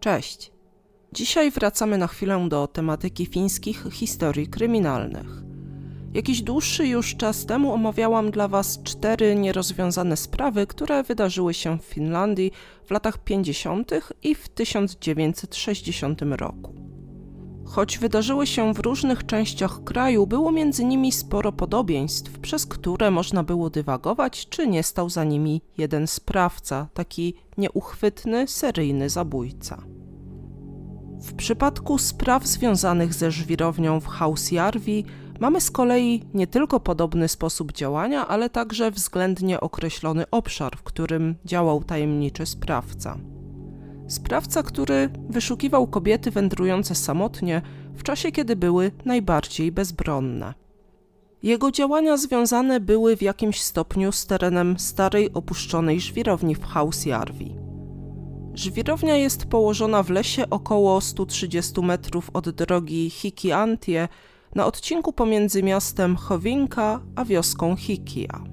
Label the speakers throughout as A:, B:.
A: Cześć. Dzisiaj wracamy na chwilę do tematyki fińskich historii kryminalnych. Jakiś dłuższy już czas temu omawiałam dla Was cztery nierozwiązane sprawy, które wydarzyły się w Finlandii w latach 50. i w 1960 roku. Choć wydarzyły się w różnych częściach kraju, było między nimi sporo podobieństw, przez które można było dywagować, czy nie stał za nimi jeden sprawca, taki nieuchwytny, seryjny zabójca. W przypadku spraw związanych ze żwirownią w Hausjarvi mamy z kolei nie tylko podobny sposób działania, ale także względnie określony obszar, w którym działał tajemniczy sprawca. Sprawca, który wyszukiwał kobiety wędrujące samotnie w czasie, kiedy były najbardziej bezbronne. Jego działania związane były w jakimś stopniu z terenem starej opuszczonej żwirowni w Hausjarvi. Żwirownia jest położona w lesie około 130 metrów od drogi Hiki-Antie na odcinku pomiędzy miastem Chowinka a wioską Hikia.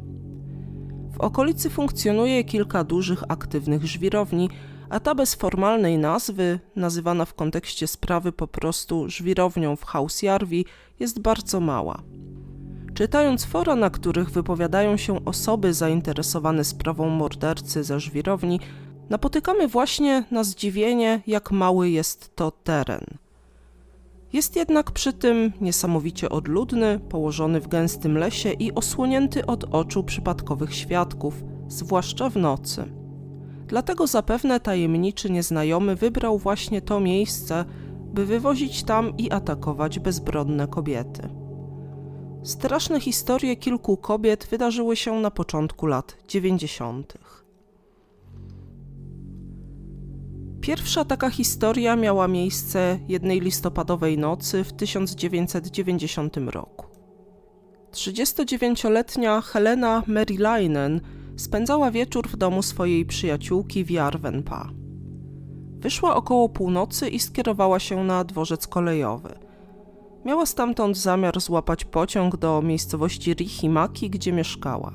A: W okolicy funkcjonuje kilka dużych aktywnych żwirowni, a ta bez formalnej nazwy, nazywana w kontekście sprawy po prostu żwirownią w Hausjarvi, jest bardzo mała. Czytając fora, na których wypowiadają się osoby zainteresowane sprawą mordercy ze żwirowni, napotykamy właśnie na zdziwienie, jak mały jest to teren. Jest jednak przy tym niesamowicie odludny, położony w gęstym lesie i osłonięty od oczu przypadkowych świadków, zwłaszcza w nocy. Dlatego zapewne tajemniczy nieznajomy wybrał właśnie to miejsce, by wywozić tam i atakować bezbronne kobiety. Straszne historie kilku kobiet wydarzyły się na początku lat 90. Pierwsza taka historia miała miejsce jednej listopadowej nocy w 1990 roku. 39-letnia Helena Merilainen spędzała wieczór w domu swojej przyjaciółki w Jarvenpa. Wyszła około północy i skierowała się na dworzec kolejowy. Miała stamtąd zamiar złapać pociąg do miejscowości Rihimaki, gdzie mieszkała.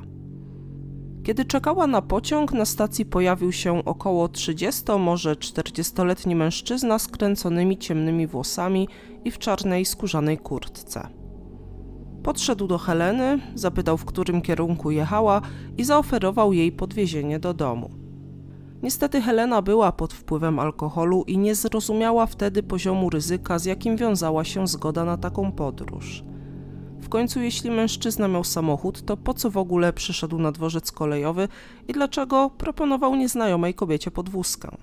A: Kiedy czekała na pociąg, na stacji pojawił się około 30, może 40-letni mężczyzna z kręconymi ciemnymi włosami i w czarnej skórzanej kurtce. Podszedł do Heleny, zapytał w którym kierunku jechała i zaoferował jej podwiezienie do domu. Niestety Helena była pod wpływem alkoholu i nie zrozumiała wtedy poziomu ryzyka, z jakim wiązała się zgoda na taką podróż. W końcu, jeśli mężczyzna miał samochód, to po co w ogóle przyszedł na dworzec kolejowy i dlaczego proponował nieznajomej kobiecie podwózkę?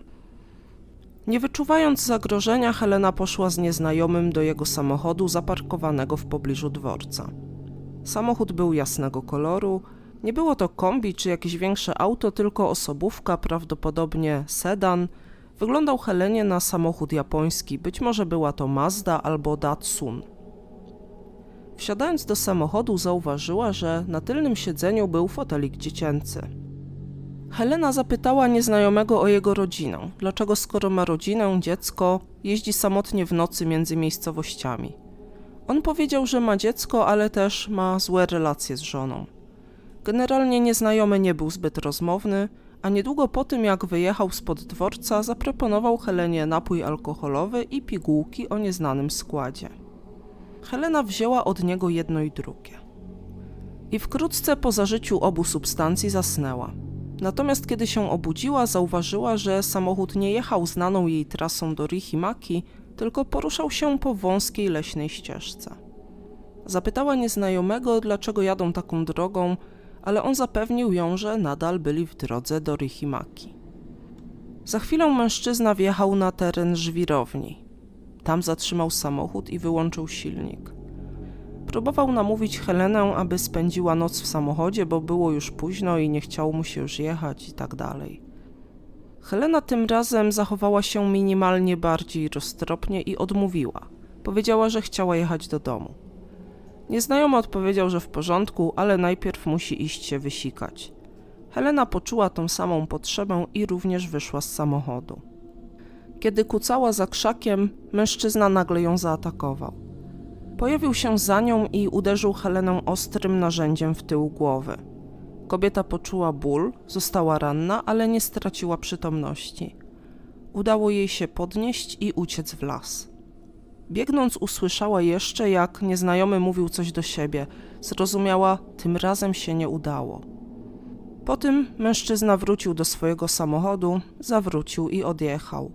A: Nie wyczuwając zagrożenia, Helena poszła z nieznajomym do jego samochodu zaparkowanego w pobliżu dworca. Samochód był jasnego koloru, nie było to kombi czy jakieś większe auto, tylko osobówka, prawdopodobnie sedan. Wyglądał Helenie na samochód japoński, być może była to Mazda albo Datsun. Wsiadając do samochodu, zauważyła, że na tylnym siedzeniu był fotelik dziecięcy. Helena zapytała nieznajomego o jego rodzinę. Dlaczego, skoro ma rodzinę, dziecko, jeździ samotnie w nocy między miejscowościami? On powiedział, że ma dziecko, ale też ma złe relacje z żoną. Generalnie nieznajomy nie był zbyt rozmowny, a niedługo po tym, jak wyjechał spod dworca, zaproponował Helenie napój alkoholowy i pigułki o nieznanym składzie. Helena wzięła od niego jedno i drugie. I wkrótce po zażyciu obu substancji zasnęła. Natomiast kiedy się obudziła, zauważyła, że samochód nie jechał znaną jej trasą do Rihimaki, tylko poruszał się po wąskiej leśnej ścieżce. Zapytała nieznajomego, dlaczego jadą taką drogą, ale on zapewnił ją, że nadal byli w drodze do Rihimaki. Za chwilę mężczyzna wjechał na teren żwirowni. Tam zatrzymał samochód i wyłączył silnik. Próbował namówić Helenę, aby spędziła noc w samochodzie, bo było już późno i nie chciało mu się już jechać i tak dalej. Helena tym razem zachowała się minimalnie bardziej roztropnie i odmówiła. Powiedziała, że chciała jechać do domu. Nieznajomy odpowiedział, że w porządku, ale najpierw musi iść się wysikać. Helena poczuła tą samą potrzebę i również wyszła z samochodu. Kiedy kucała za krzakiem, mężczyzna nagle ją zaatakował. Pojawił się za nią i uderzył Helenę ostrym narzędziem w tył głowy. Kobieta poczuła ból, została ranna, ale nie straciła przytomności. udało jej się podnieść i uciec w las. Biegnąc, usłyszała jeszcze, jak nieznajomy mówił coś do siebie. Zrozumiała, tym razem się nie udało. Po tym mężczyzna wrócił do swojego samochodu, zawrócił i odjechał.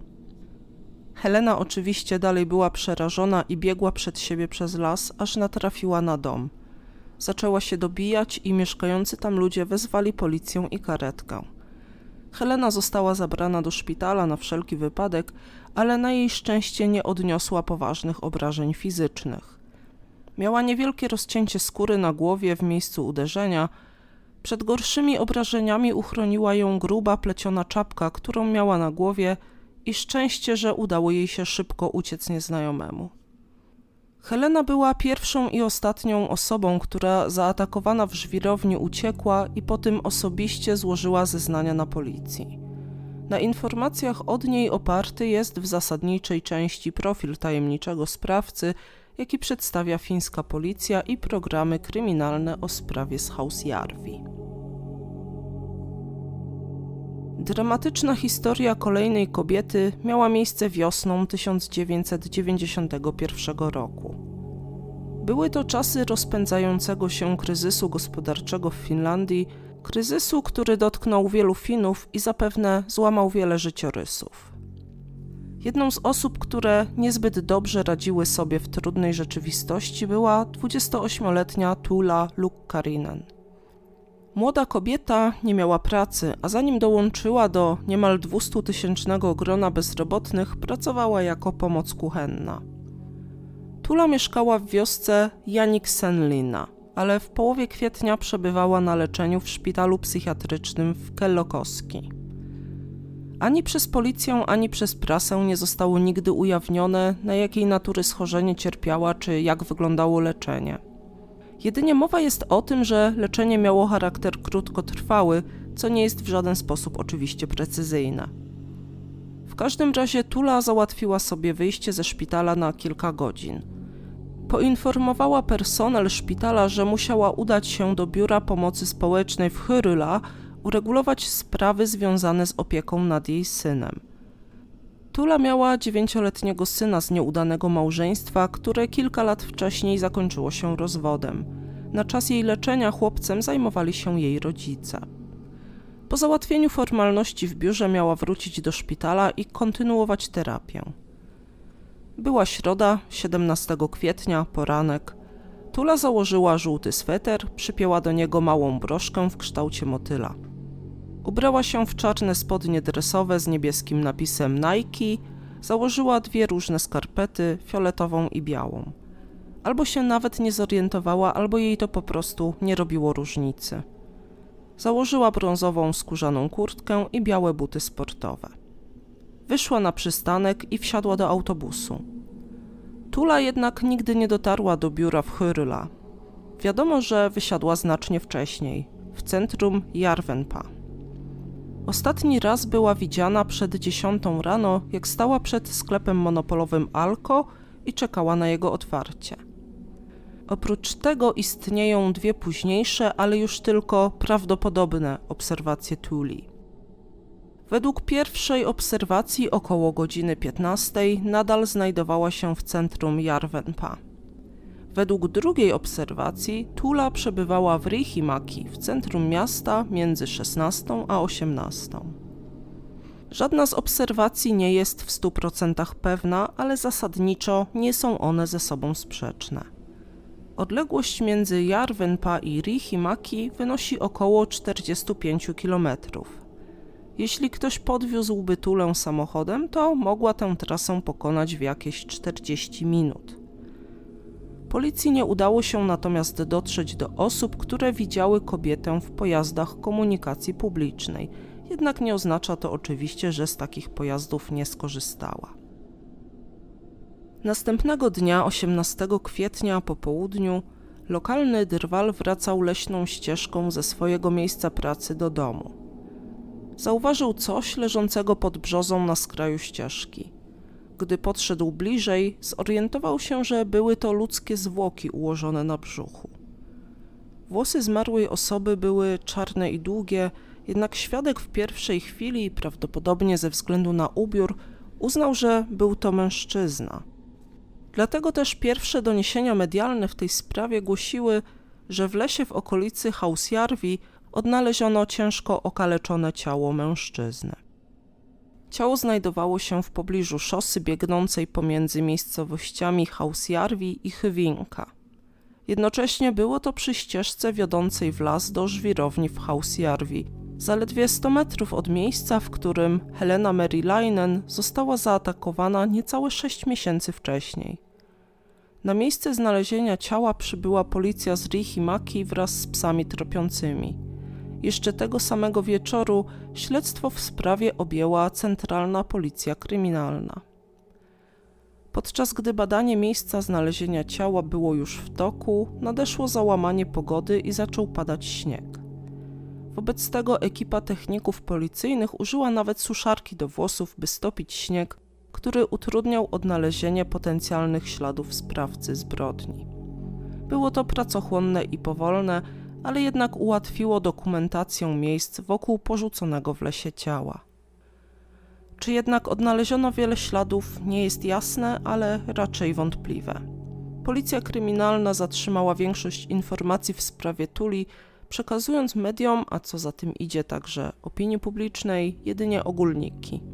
A: Helena oczywiście dalej była przerażona i biegła przed siebie przez las, aż natrafiła na dom. Zaczęła się dobijać i mieszkający tam ludzie wezwali policję i karetkę. Helena została zabrana do szpitala na wszelki wypadek, ale na jej szczęście nie odniosła poważnych obrażeń fizycznych. Miała niewielkie rozcięcie skóry na głowie w miejscu uderzenia. Przed gorszymi obrażeniami uchroniła ją gruba pleciona czapka, którą miała na głowie i szczęście, że udało jej się szybko uciec nieznajomemu. Helena była pierwszą i ostatnią osobą, która zaatakowana w żwirowni uciekła i po tym osobiście złożyła zeznania na policji. Na informacjach od niej oparty jest w zasadniczej części profil tajemniczego sprawcy, jaki przedstawia fińska policja i programy kryminalne o sprawie z Hausjarvi. Dramatyczna historia kolejnej kobiety miała miejsce wiosną 1991 roku. Były to czasy rozpędzającego się kryzysu gospodarczego w Finlandii, kryzysu, który dotknął wielu Finów i zapewne złamał wiele życiorysów. Jedną z osób, które niezbyt dobrze radziły sobie w trudnej rzeczywistości, była 28-letnia Tula Lukkarinen. Młoda kobieta nie miała pracy, a zanim dołączyła do niemal 200-tysięcznego grona bezrobotnych, pracowała jako pomoc kuchenna. Tula mieszkała w wiosce Janik Senlina, ale w połowie kwietnia przebywała na leczeniu w szpitalu psychiatrycznym w Kellokoski. Ani przez policję, ani przez prasę nie zostało nigdy ujawnione, na jakiej natury schorzenie cierpiała, czy jak wyglądało leczenie. Jedynie mowa jest o tym, że leczenie miało charakter krótkotrwały, co nie jest w żaden sposób oczywiście precyzyjne. W każdym razie Tula załatwiła sobie wyjście ze szpitala na kilka godzin. Poinformowała personel szpitala, że musiała udać się do biura pomocy społecznej w Hyryla, uregulować sprawy związane z opieką nad jej synem. Tula miała dziewięcioletniego syna z nieudanego małżeństwa, które kilka lat wcześniej zakończyło się rozwodem. Na czas jej leczenia chłopcem zajmowali się jej rodzice. Po załatwieniu formalności w biurze miała wrócić do szpitala i kontynuować terapię. Była środa, 17 kwietnia, poranek. Tula założyła żółty sweter, przypięła do niego małą broszkę w kształcie motyla. Ubrała się w czarne spodnie dresowe z niebieskim napisem Nike, założyła dwie różne skarpety, fioletową i białą. Albo się nawet nie zorientowała, albo jej to po prostu nie robiło różnicy. Założyła brązową skórzaną kurtkę i białe buty sportowe. Wyszła na przystanek i wsiadła do autobusu. Tula jednak nigdy nie dotarła do biura w Hyryla. Wiadomo, że wysiadła znacznie wcześniej, w centrum Jarvenpa. Ostatni raz była widziana przed dziesiątą rano, jak stała przed sklepem monopolowym Alko i czekała na jego otwarcie. Oprócz tego istnieją dwie późniejsze, ale już tylko prawdopodobne obserwacje Tuli. Według pierwszej obserwacji około godziny 15 nadal znajdowała się w centrum Jarvenpa. Według drugiej obserwacji Tula przebywała w Rihimaki w centrum miasta między 16 a 18. Żadna z obserwacji nie jest w 100% pewna, ale zasadniczo nie są one ze sobą sprzeczne. Odległość między Jarvenpa i Rihimaki wynosi około 45 km. Jeśli ktoś podwiózłby Tulę samochodem, to mogła tę trasę pokonać w jakieś 40 minut. Policji nie udało się natomiast dotrzeć do osób, które widziały kobietę w pojazdach komunikacji publicznej, jednak nie oznacza to oczywiście, że z takich pojazdów nie skorzystała. Następnego dnia, 18 kwietnia po południu, lokalny drwal wracał leśną ścieżką ze swojego miejsca pracy do domu. Zauważył coś leżącego pod brzozą na skraju ścieżki. Gdy podszedł bliżej, zorientował się, że były to ludzkie zwłoki ułożone na brzuchu. Włosy zmarłej osoby były czarne i długie, jednak świadek w pierwszej chwili, prawdopodobnie ze względu na ubiór, Uznał, że był to mężczyzna. Dlatego też pierwsze doniesienia medialne w tej sprawie głosiły, że w lesie w okolicy Hausjarwi odnaleziono ciężko okaleczone ciało mężczyzny. Ciało znajdowało się w pobliżu szosy biegnącej pomiędzy miejscowościami Hausjarwi i Chywinka. Jednocześnie było to przy ścieżce wiodącej w las do żwirowni w Hausjarwi, zaledwie 100 metrów od miejsca, w którym Helena Merilainen została zaatakowana niecałe 6 miesięcy wcześniej. Na miejsce znalezienia ciała przybyła policja z Rihimaki wraz z psami tropiącymi. Jeszcze tego samego wieczoru śledztwo w sprawie objęła Centralna Policja Kryminalna. Podczas gdy badanie miejsca znalezienia ciała było już w toku, nadeszło załamanie pogody i zaczął padać śnieg. Wobec tego ekipa techników policyjnych użyła nawet suszarki do włosów, by stopić śnieg, który utrudniał odnalezienie potencjalnych śladów sprawcy zbrodni. Było to pracochłonne i powolne, ale jednak ułatwiło dokumentację miejsc wokół porzuconego w lesie ciała. Czy jednak odnaleziono wiele śladów, nie jest jasne, ale raczej wątpliwe. Policja kryminalna zatrzymała większość informacji w sprawie Tuli, przekazując mediom, a co za tym idzie także opinii publicznej, jedynie ogólniki.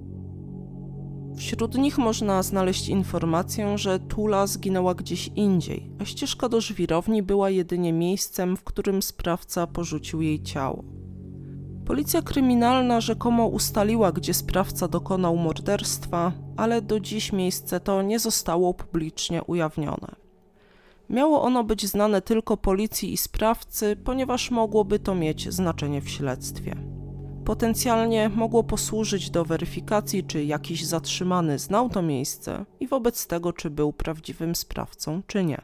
A: Wśród nich można znaleźć informację, że Tula zginęła gdzieś indziej, a ścieżka do żwirowni była jedynie miejscem, w którym sprawca porzucił jej ciało. Policja kryminalna rzekomo ustaliła, gdzie sprawca dokonał morderstwa, ale do dziś miejsce to nie zostało publicznie ujawnione. Miało ono być znane tylko policji i sprawcy, ponieważ mogłoby to mieć znaczenie w śledztwie potencjalnie mogło posłużyć do weryfikacji, czy jakiś zatrzymany znał to miejsce i wobec tego, czy był prawdziwym sprawcą, czy nie.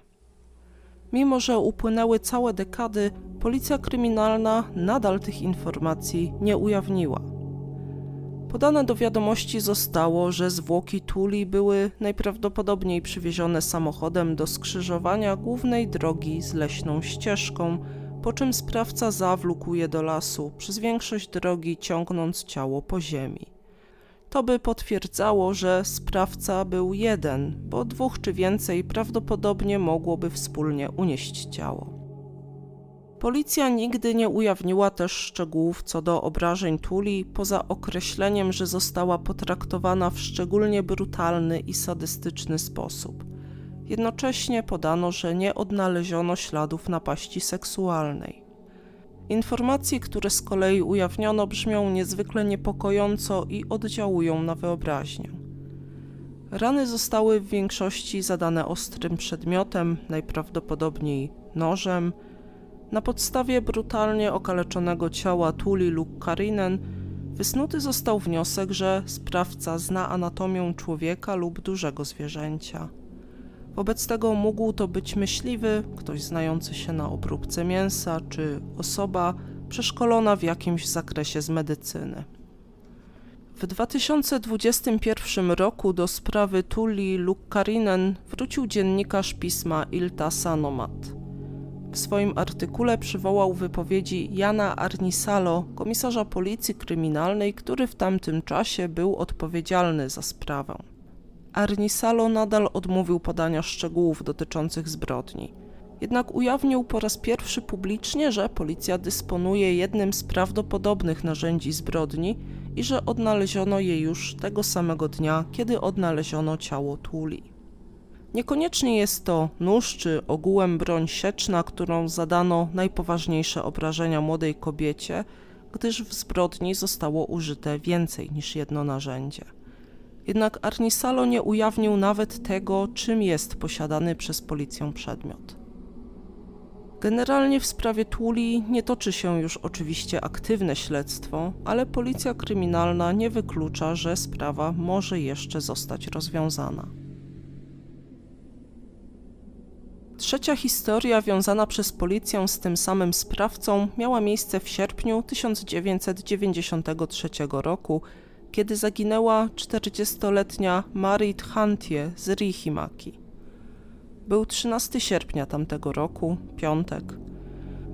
A: Mimo, że upłynęły całe dekady, policja kryminalna nadal tych informacji nie ujawniła. Podane do wiadomości zostało, że zwłoki Tuli były najprawdopodobniej przywiezione samochodem do skrzyżowania głównej drogi z leśną ścieżką, po czym sprawca zawlókł je do lasu, przez większość drogi ciągnąc ciało po ziemi. To by potwierdzało, że sprawca był jeden, bo dwóch czy więcej prawdopodobnie mogłoby wspólnie unieść ciało. Policja nigdy nie ujawniła też szczegółów co do obrażeń Tuli, poza określeniem, że została potraktowana w szczególnie brutalny i sadystyczny sposób – Jednocześnie podano, że nie odnaleziono śladów napaści seksualnej. Informacje, które z kolei ujawniono, brzmią niezwykle niepokojąco i oddziałują na wyobraźnię. Rany zostały w większości zadane ostrym przedmiotem, najprawdopodobniej nożem. Na podstawie brutalnie okaleczonego ciała Tuli lub Karinen wysnuty został wniosek, że sprawca zna anatomię człowieka lub dużego zwierzęcia. Wobec tego mógł to być myśliwy, ktoś znający się na obróbce mięsa, czy osoba przeszkolona w jakimś zakresie z medycyny. W 2021 roku do sprawy Tuli Lukkarinen wrócił dziennikarz pisma Ilta Sanomat. W swoim artykule przywołał wypowiedzi Jana Arnisalo, komisarza policji kryminalnej, który w tamtym czasie był odpowiedzialny za sprawę. Arnisalo nadal odmówił podania szczegółów dotyczących zbrodni. Jednak ujawnił po raz pierwszy publicznie, że policja dysponuje jednym z prawdopodobnych narzędzi zbrodni i że odnaleziono je już tego samego dnia, kiedy odnaleziono ciało Tuli. Niekoniecznie jest to nóż czy ogółem broń sieczna, którą zadano najpoważniejsze obrażenia młodej kobiecie, gdyż w zbrodni zostało użyte więcej niż jedno narzędzie. Jednak Arnisalo nie ujawnił nawet tego, czym jest posiadany przez policję przedmiot. Generalnie w sprawie Tuli nie toczy się już oczywiście aktywne śledztwo, ale policja kryminalna nie wyklucza, że sprawa może jeszcze zostać rozwiązana. Trzecia historia wiązana przez policję z tym samym sprawcą miała miejsce w sierpniu 1993 roku kiedy zaginęła 40-letnia Marit Hantie z Rihimaki. Był 13 sierpnia tamtego roku, piątek.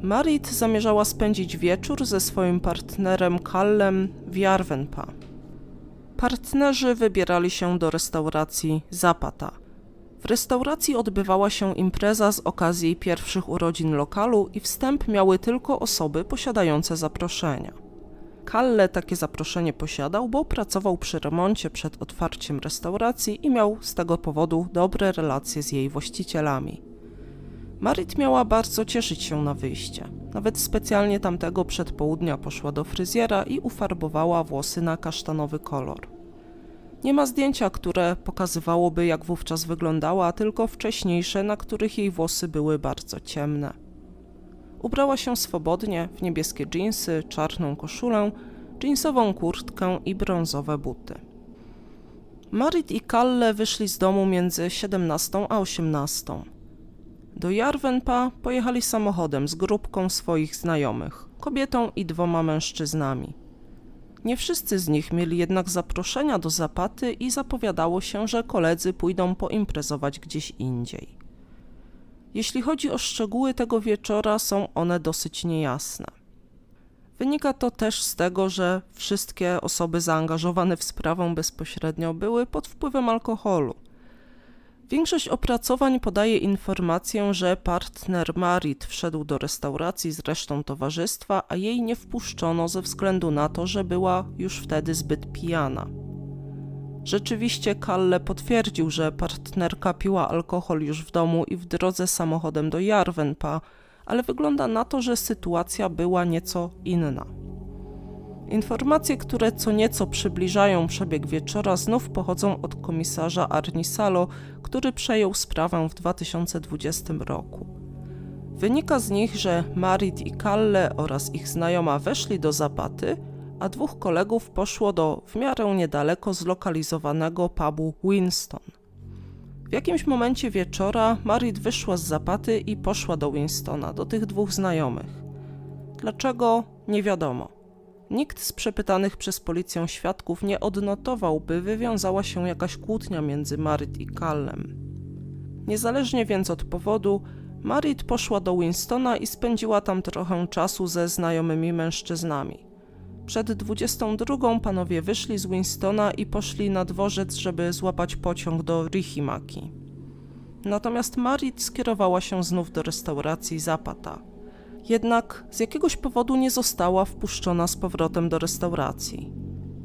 A: Marit zamierzała spędzić wieczór ze swoim partnerem Kallem w Jarvenpa. Partnerzy wybierali się do restauracji Zapata. W restauracji odbywała się impreza z okazji pierwszych urodzin lokalu i wstęp miały tylko osoby posiadające zaproszenia. Kalle takie zaproszenie posiadał, bo pracował przy remoncie przed otwarciem restauracji i miał z tego powodu dobre relacje z jej właścicielami. Marit miała bardzo cieszyć się na wyjście. Nawet specjalnie tamtego przedpołudnia poszła do fryzjera i ufarbowała włosy na kasztanowy kolor. Nie ma zdjęcia, które pokazywałoby, jak wówczas wyglądała, tylko wcześniejsze, na których jej włosy były bardzo ciemne. Ubrała się swobodnie w niebieskie dżinsy, czarną koszulę, dżinsową kurtkę i brązowe buty. Marit i Kalle wyszli z domu między 17 a 18. Do Jarvenpa pojechali samochodem z grupką swoich znajomych, kobietą i dwoma mężczyznami. Nie wszyscy z nich mieli jednak zaproszenia do zapaty i zapowiadało się, że koledzy pójdą poimprezować gdzieś indziej. Jeśli chodzi o szczegóły tego wieczora, są one dosyć niejasne. Wynika to też z tego, że wszystkie osoby zaangażowane w sprawę bezpośrednio były pod wpływem alkoholu – Większość opracowań podaje informację, że partner Marit wszedł do restauracji z resztą towarzystwa, a jej nie wpuszczono ze względu na to, że była już wtedy zbyt pijana. Rzeczywiście Kalle potwierdził, że partnerka piła alkohol już w domu i w drodze samochodem do Jarvenpa, ale wygląda na to, że sytuacja była nieco inna. Informacje, które co nieco przybliżają przebieg wieczora, znów pochodzą od komisarza Arnisalo, który przejął sprawę w 2020 roku. Wynika z nich, że Marit i Kalle oraz ich znajoma weszli do Zapaty, a dwóch kolegów poszło do w miarę niedaleko zlokalizowanego pubu Winston. W jakimś momencie wieczora Marit wyszła z Zapaty i poszła do Winstona, do tych dwóch znajomych. Dlaczego? Nie wiadomo. Nikt z przepytanych przez policję świadków nie odnotował, by wywiązała się jakaś kłótnia między Marit i Callem. Niezależnie więc od powodu, Marit poszła do Winstona i spędziła tam trochę czasu ze znajomymi mężczyznami. Przed 22 panowie wyszli z Winstona i poszli na dworzec, żeby złapać pociąg do Rihimaki. Natomiast Marit skierowała się znów do restauracji Zapata jednak z jakiegoś powodu nie została wpuszczona z powrotem do restauracji.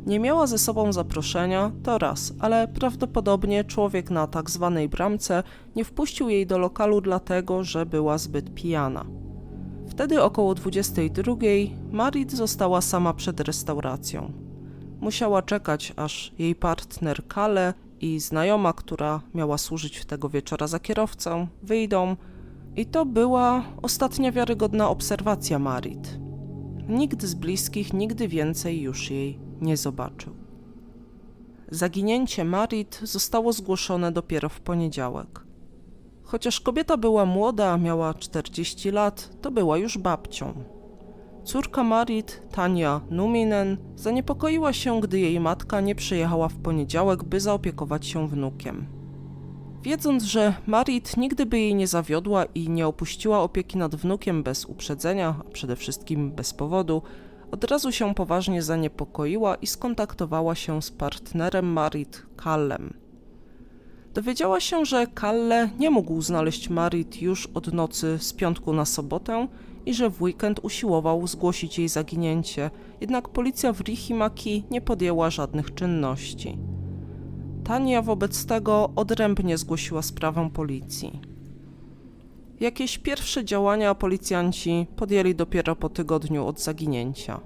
A: Nie miała ze sobą zaproszenia, to raz, ale prawdopodobnie człowiek na tak zwanej bramce nie wpuścił jej do lokalu dlatego, że była zbyt pijana. Wtedy około 22 Marit została sama przed restauracją. Musiała czekać, aż jej partner Kale i znajoma, która miała służyć tego wieczora za kierowcą, wyjdą i to była ostatnia wiarygodna obserwacja Marit. Nikt z bliskich nigdy więcej już jej nie zobaczył. Zaginięcie Marit zostało zgłoszone dopiero w poniedziałek. Chociaż kobieta była młoda, miała 40 lat, to była już babcią. Córka Marit, Tania Numinen, zaniepokoiła się, gdy jej matka nie przyjechała w poniedziałek, by zaopiekować się wnukiem. Wiedząc, że Marit nigdy by jej nie zawiodła i nie opuściła opieki nad wnukiem bez uprzedzenia, a przede wszystkim bez powodu, od razu się poważnie zaniepokoiła i skontaktowała się z partnerem Marit, Kallem. Dowiedziała się, że Kalle nie mógł znaleźć Marit już od nocy z piątku na sobotę i że w weekend usiłował zgłosić jej zaginięcie, jednak policja w Rihimaki nie podjęła żadnych czynności. Tania wobec tego odrębnie zgłosiła sprawę policji. Jakieś pierwsze działania policjanci podjęli dopiero po tygodniu od zaginięcia.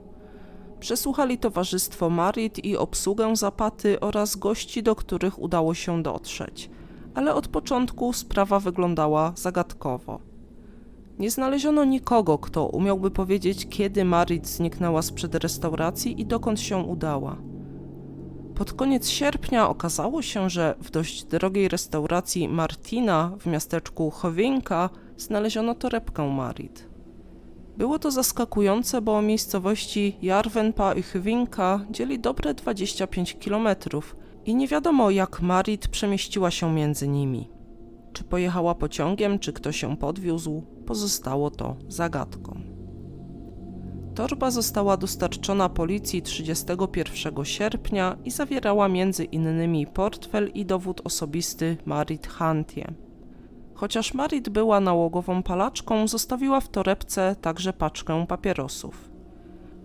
A: Przesłuchali towarzystwo Marit i obsługę Zapaty oraz gości, do których udało się dotrzeć, ale od początku sprawa wyglądała zagadkowo. Nie znaleziono nikogo, kto umiałby powiedzieć, kiedy Marit zniknęła sprzed restauracji i dokąd się udała. Pod koniec sierpnia okazało się, że w dość drogiej restauracji Martina w miasteczku Chowinka znaleziono torebkę Marit. Było to zaskakujące, bo miejscowości Jarvenpa i Chowinka dzieli dobre 25 kilometrów i nie wiadomo jak Marit przemieściła się między nimi. Czy pojechała pociągiem, czy ktoś się podwiózł, pozostało to zagadką. Torba została dostarczona policji 31 sierpnia i zawierała między innymi portfel i dowód osobisty Marit Hantie. Chociaż Marit była nałogową palaczką, zostawiła w torebce także paczkę papierosów.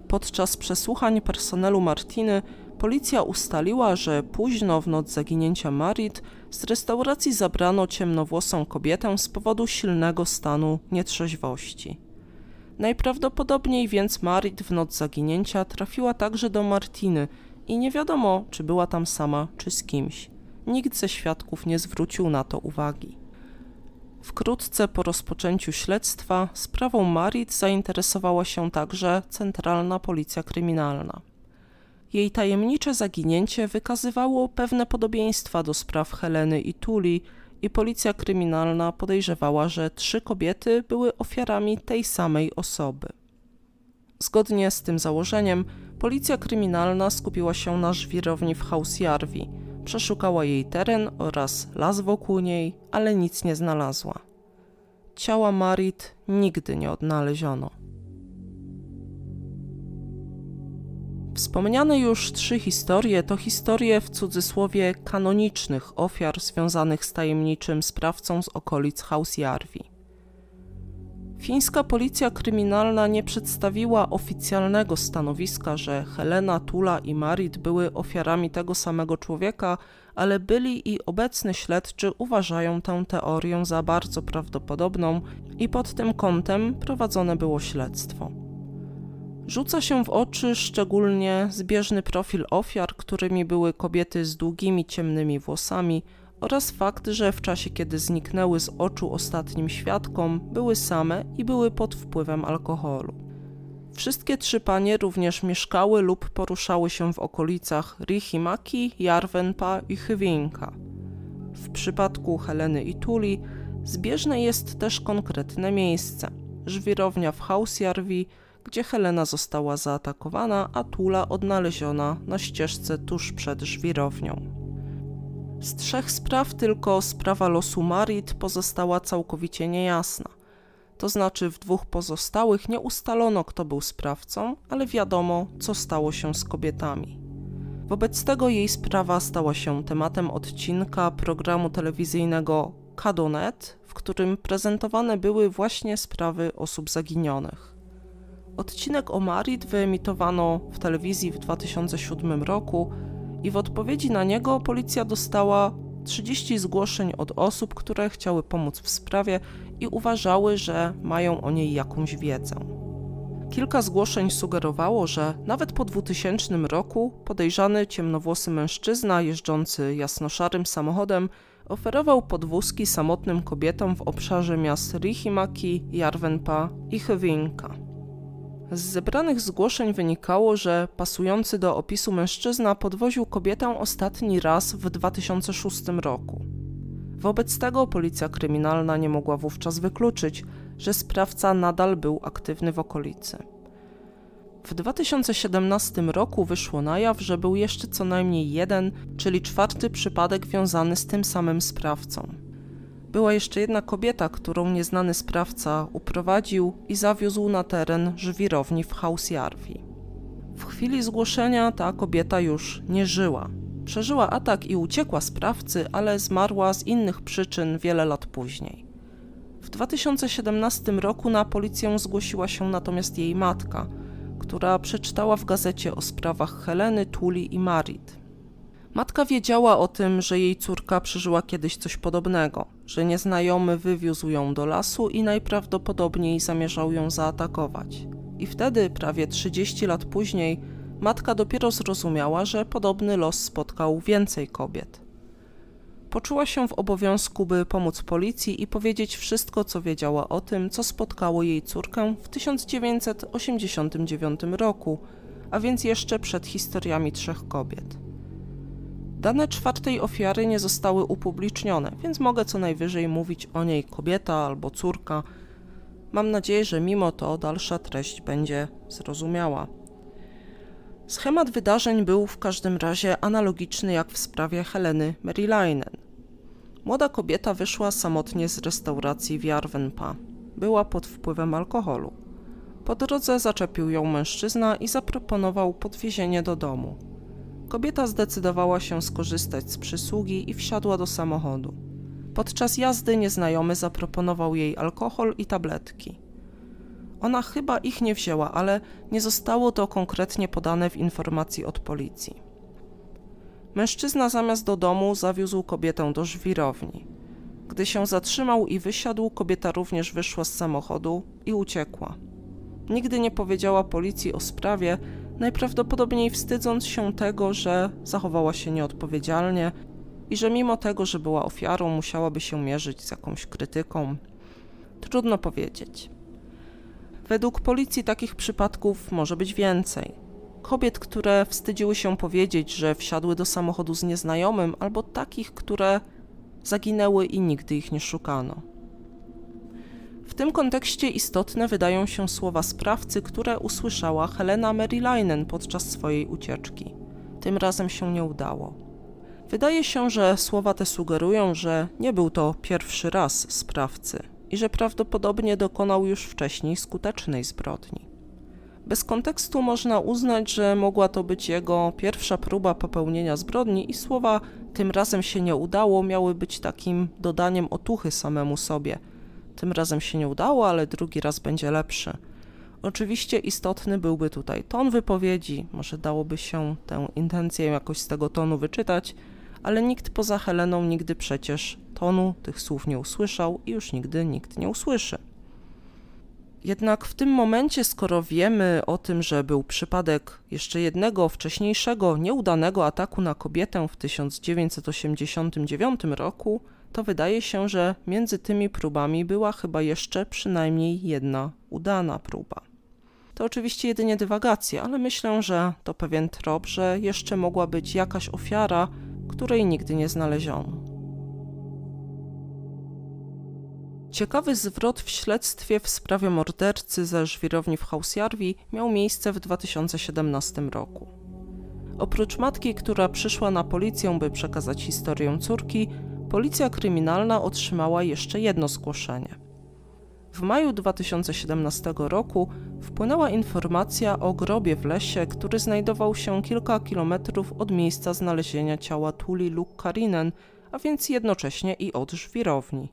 A: Podczas przesłuchań personelu Martiny policja ustaliła, że późno w noc zaginięcia Marit z restauracji zabrano ciemnowłosą kobietę z powodu silnego stanu nietrzeźwości. Najprawdopodobniej więc Marit w noc zaginięcia trafiła także do Martiny i nie wiadomo, czy była tam sama, czy z kimś. Nikt ze świadków nie zwrócił na to uwagi. Wkrótce po rozpoczęciu śledztwa sprawą Marit zainteresowała się także Centralna Policja Kryminalna. Jej tajemnicze zaginięcie wykazywało pewne podobieństwa do spraw Heleny i Tuli i policja kryminalna podejrzewała, że trzy kobiety były ofiarami tej samej osoby. Zgodnie z tym założeniem, policja kryminalna skupiła się na żwirowni w Hausjarvi, przeszukała jej teren oraz las wokół niej, ale nic nie znalazła. Ciała Marit nigdy nie odnaleziono. Wspomniane już trzy historie to historie w cudzysłowie kanonicznych ofiar związanych z tajemniczym sprawcą z okolic Hausjarvi. Fińska policja kryminalna nie przedstawiła oficjalnego stanowiska, że Helena, Tula i Marit były ofiarami tego samego człowieka, ale byli i obecny śledczy uważają tę teorię za bardzo prawdopodobną i pod tym kątem prowadzone było śledztwo. Rzuca się w oczy szczególnie zbieżny profil ofiar, którymi były kobiety z długimi ciemnymi włosami oraz fakt, że w czasie kiedy zniknęły z oczu ostatnim świadkom, były same i były pod wpływem alkoholu. Wszystkie trzy panie również mieszkały lub poruszały się w okolicach Rihimaki, Jarvenpa i Chywinka. W przypadku Heleny i Tuli zbieżne jest też konkretne miejsce. Żwirownia w Hausjarvi, gdzie Helena została zaatakowana, a Tula odnaleziona na ścieżce tuż przed żwirownią. Z trzech spraw tylko sprawa losu Marit pozostała całkowicie niejasna. To znaczy w dwóch pozostałych nie ustalono, kto był sprawcą, ale wiadomo, co stało się z kobietami. Wobec tego jej sprawa stała się tematem odcinka programu telewizyjnego Kadonet, w którym prezentowane były właśnie sprawy osób zaginionych. Odcinek o Marit wyemitowano w telewizji w 2007 roku i w odpowiedzi na niego policja dostała 30 zgłoszeń od osób, które chciały pomóc w sprawie i uważały, że mają o niej jakąś wiedzę. Kilka zgłoszeń sugerowało, że nawet po 2000 roku podejrzany ciemnowłosy mężczyzna jeżdżący jasnoszarym samochodem oferował podwózki samotnym kobietom w obszarze miast Rihimaki, Jarvenpa i Chyvinka. Z zebranych zgłoszeń wynikało, że pasujący do opisu mężczyzna podwoził kobietę ostatni raz w 2006 roku. Wobec tego policja kryminalna nie mogła wówczas wykluczyć, że sprawca nadal był aktywny w okolicy. W 2017 roku wyszło na jaw, że był jeszcze co najmniej jeden, czyli czwarty przypadek wiązany z tym samym sprawcą. Była jeszcze jedna kobieta, którą nieznany sprawca uprowadził i zawiózł na teren żwirowni w Hausjarvi. W chwili zgłoszenia ta kobieta już nie żyła. Przeżyła atak i uciekła sprawcy, ale zmarła z innych przyczyn wiele lat później. W 2017 roku na policję zgłosiła się natomiast jej matka, która przeczytała w gazecie o sprawach Heleny, Tuli i Marit. Matka wiedziała o tym, że jej córka przeżyła kiedyś coś podobnego, że nieznajomy wywiózł ją do lasu i najprawdopodobniej zamierzał ją zaatakować. I wtedy, prawie 30 lat później, matka dopiero zrozumiała, że podobny los spotkał więcej kobiet. Poczuła się w obowiązku, by pomóc policji i powiedzieć wszystko, co wiedziała o tym, co spotkało jej córkę w 1989 roku, a więc jeszcze przed historiami trzech kobiet. Dane czwartej ofiary nie zostały upublicznione, więc mogę co najwyżej mówić o niej kobieta albo córka. Mam nadzieję, że mimo to dalsza treść będzie zrozumiała. Schemat wydarzeń był w każdym razie analogiczny jak w sprawie Heleny Merilainen. Młoda kobieta wyszła samotnie z restauracji w Jarvenpa. Była pod wpływem alkoholu. Po drodze zaczepił ją mężczyzna i zaproponował podwiezienie do domu. Kobieta zdecydowała się skorzystać z przysługi i wsiadła do samochodu. Podczas jazdy nieznajomy zaproponował jej alkohol i tabletki. Ona chyba ich nie wzięła, ale nie zostało to konkretnie podane w informacji od policji. Mężczyzna zamiast do domu zawiózł kobietę do żwirowni. Gdy się zatrzymał i wysiadł, kobieta również wyszła z samochodu i uciekła. Nigdy nie powiedziała policji o sprawie, najprawdopodobniej wstydząc się tego, że zachowała się nieodpowiedzialnie i że mimo tego, że była ofiarą, musiałaby się mierzyć z jakąś krytyką. Trudno powiedzieć. Według policji takich przypadków może być więcej. Kobiet, które wstydziły się powiedzieć, że wsiadły do samochodu z nieznajomym, albo takich, które zaginęły i nigdy ich nie szukano. W tym kontekście istotne wydają się słowa sprawcy, które usłyszała Helena Marylainen podczas swojej ucieczki. Tym razem się nie udało. Wydaje się, że słowa te sugerują, że nie był to pierwszy raz sprawcy i że prawdopodobnie dokonał już wcześniej skutecznej zbrodni. Bez kontekstu można uznać, że mogła to być jego pierwsza próba popełnienia zbrodni i słowa tym razem się nie udało miały być takim dodaniem otuchy samemu sobie. Tym razem się nie udało, ale drugi raz będzie lepszy. Oczywiście istotny byłby tutaj ton wypowiedzi, może dałoby się tę intencję jakoś z tego tonu wyczytać, ale nikt poza Heleną nigdy przecież tonu tych słów nie usłyszał i już nigdy nikt nie usłyszy. Jednak w tym momencie, skoro wiemy o tym, że był przypadek jeszcze jednego wcześniejszego nieudanego ataku na kobietę w 1989 roku, to wydaje się, że między tymi próbami była chyba jeszcze przynajmniej jedna udana próba. To oczywiście jedynie dywagacja, ale myślę, że to pewien trop, że jeszcze mogła być jakaś ofiara, której nigdy nie znaleziono. Ciekawy zwrot w śledztwie w sprawie mordercy ze żwirowni w Hausjarwi miał miejsce w 2017 roku. Oprócz matki, która przyszła na policję, by przekazać historię córki, policja kryminalna otrzymała jeszcze jedno zgłoszenie. W maju 2017 roku wpłynęła informacja o grobie w lesie, który znajdował się kilka kilometrów od miejsca znalezienia ciała Tuli Lukkarinen, a więc jednocześnie i od żwirowni.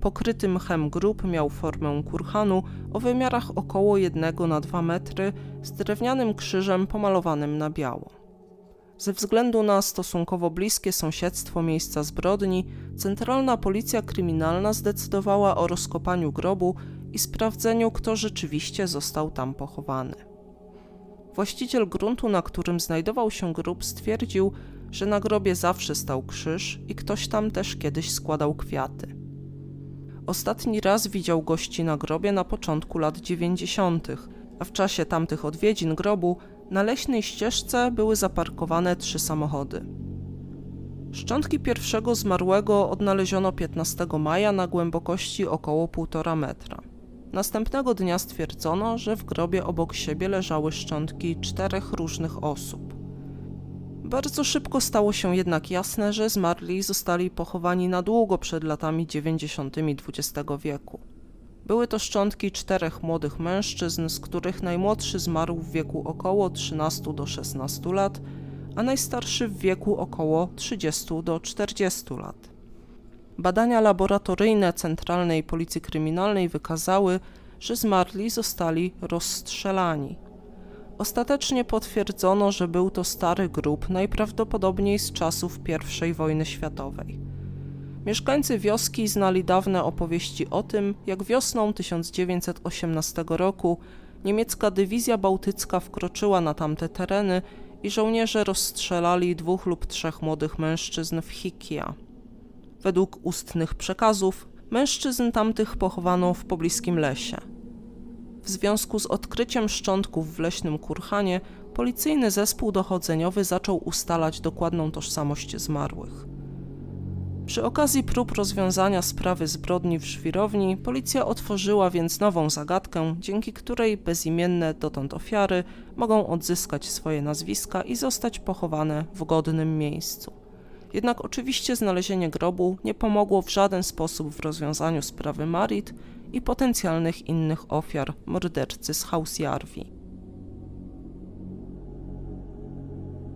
A: Pokryty mchem grób miał formę kurhanu o wymiarach około 1 na 2 metry z drewnianym krzyżem pomalowanym na biało. Ze względu na stosunkowo bliskie sąsiedztwo miejsca zbrodni, Centralna Policja Kryminalna zdecydowała o rozkopaniu grobu i sprawdzeniu, kto rzeczywiście został tam pochowany. Właściciel gruntu, na którym znajdował się grób, stwierdził, że na grobie zawsze stał krzyż i ktoś tam też kiedyś składał kwiaty. Ostatni raz widział gości na grobie na początku lat 90., a w czasie tamtych odwiedzin grobu na leśnej ścieżce były zaparkowane trzy samochody. Szczątki pierwszego zmarłego odnaleziono 15 maja na głębokości około 1,5 metra. Następnego dnia stwierdzono, że w grobie obok siebie leżały szczątki czterech różnych osób. Bardzo szybko stało się jednak jasne, że zmarli zostali pochowani na długo przed latami 90. XX wieku. Były to szczątki czterech młodych mężczyzn, z których najmłodszy zmarł w wieku około 13 do 16 lat, a najstarszy w wieku około 30 do 40 lat. Badania laboratoryjne Centralnej Policji Kryminalnej wykazały, że zmarli zostali rozstrzelani. Ostatecznie potwierdzono, że był to stary grób, najprawdopodobniej z czasów I wojny światowej. Mieszkańcy wioski znali dawne opowieści o tym, jak wiosną 1918 roku niemiecka dywizja bałtycka wkroczyła na tamte tereny i żołnierze rozstrzelali dwóch lub trzech młodych mężczyzn w Hikia. Według ustnych przekazów mężczyzn tamtych pochowano w pobliskim lesie. W związku z odkryciem szczątków w leśnym kurhanie, policyjny zespół dochodzeniowy zaczął ustalać dokładną tożsamość zmarłych. Przy okazji prób rozwiązania sprawy zbrodni w żwirowni, policja otworzyła więc nową zagadkę, dzięki której bezimienne dotąd ofiary mogą odzyskać swoje nazwiska i zostać pochowane w godnym miejscu. Jednak oczywiście znalezienie grobu nie pomogło w żaden sposób w rozwiązaniu sprawy Marit i potencjalnych innych ofiar mordercy z Hausjarvi.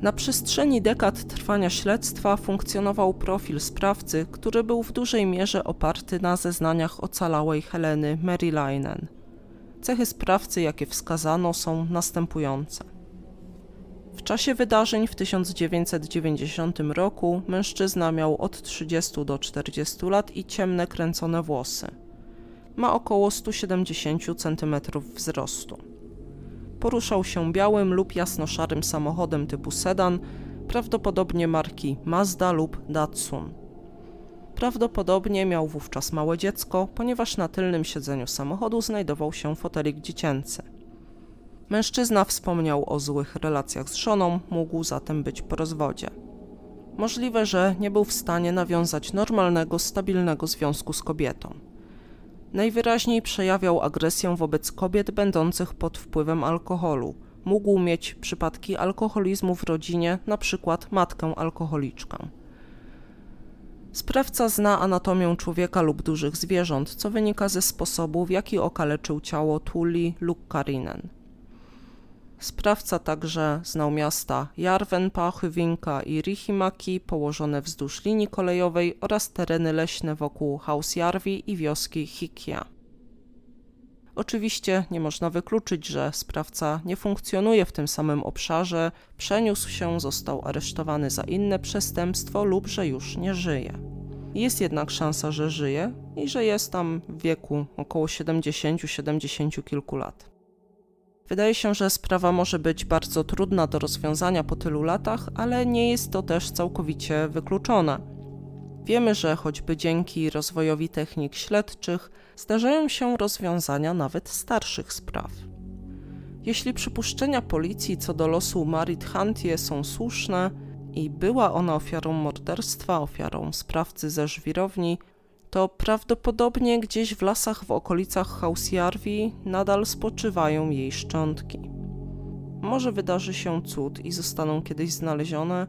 A: Na przestrzeni dekad trwania śledztwa funkcjonował profil sprawcy, który był w dużej mierze oparty na zeznaniach ocalałej Heleny Marylainen. Cechy sprawcy, jakie wskazano, są następujące. W czasie wydarzeń w 1990 roku mężczyzna miał od 30 do 40 lat i ciemne kręcone włosy. Ma około 170 cm wzrostu. Poruszał się białym lub jasnoszarym samochodem typu sedan, prawdopodobnie marki Mazda lub Datsun. Prawdopodobnie miał wówczas małe dziecko, ponieważ na tylnym siedzeniu samochodu znajdował się fotelik dziecięcy. Mężczyzna wspomniał o złych relacjach z żoną, mógł zatem być po rozwodzie. Możliwe, że nie był w stanie nawiązać normalnego, stabilnego związku z kobietą. Najwyraźniej przejawiał agresję wobec kobiet będących pod wpływem alkoholu. Mógł mieć przypadki alkoholizmu w rodzinie, przykład matkę alkoholiczkę. Sprawca zna anatomię człowieka lub dużych zwierząt, co wynika ze sposobu, w jaki okaleczył ciało Tuli lub Karinen. Sprawca także znał miasta Jarvenpa, Chywinka i Rihimaki położone wzdłuż linii kolejowej oraz tereny leśne wokół Hausjarvi i wioski Hikia. Oczywiście nie można wykluczyć, że sprawca nie funkcjonuje w tym samym obszarze, przeniósł się, został aresztowany za inne przestępstwo lub że już nie żyje. Jest jednak szansa, że żyje i że jest tam w wieku około 70-70 kilku lat. Wydaje się, że sprawa może być bardzo trudna do rozwiązania po tylu latach, ale nie jest to też całkowicie wykluczone. Wiemy, że choćby dzięki rozwojowi technik śledczych zdarzają się rozwiązania nawet starszych spraw. Jeśli przypuszczenia policji co do losu Marit Hantie są słuszne i była ona ofiarą morderstwa, ofiarą sprawcy ze żwirowni, to prawdopodobnie gdzieś w lasach w okolicach Hausjarvi nadal spoczywają jej szczątki. Może wydarzy się cud i zostaną kiedyś znalezione,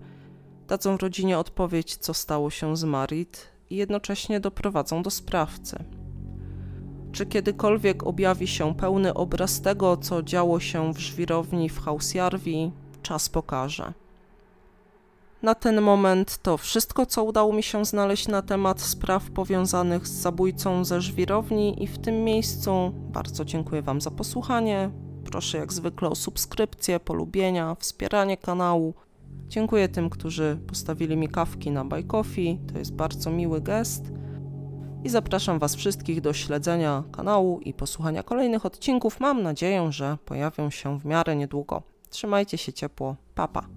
A: dadzą rodzinie odpowiedź, co stało się z Marit i jednocześnie doprowadzą do sprawcy. Czy kiedykolwiek objawi się pełny obraz tego, co działo się w żwirowni w Hausjarvi, czas pokaże. Na ten moment to wszystko, co udało mi się znaleźć na temat spraw powiązanych z zabójcą ze żwirowni i w tym miejscu bardzo dziękuję Wam za posłuchanie. Proszę jak zwykle o subskrypcję, polubienia, wspieranie kanału. Dziękuję tym, którzy postawili mi kawki na Coffee, to jest bardzo miły gest. I zapraszam Was wszystkich do śledzenia kanału i posłuchania kolejnych odcinków. Mam nadzieję, że pojawią się w miarę niedługo. Trzymajcie się ciepło. Papa. Pa.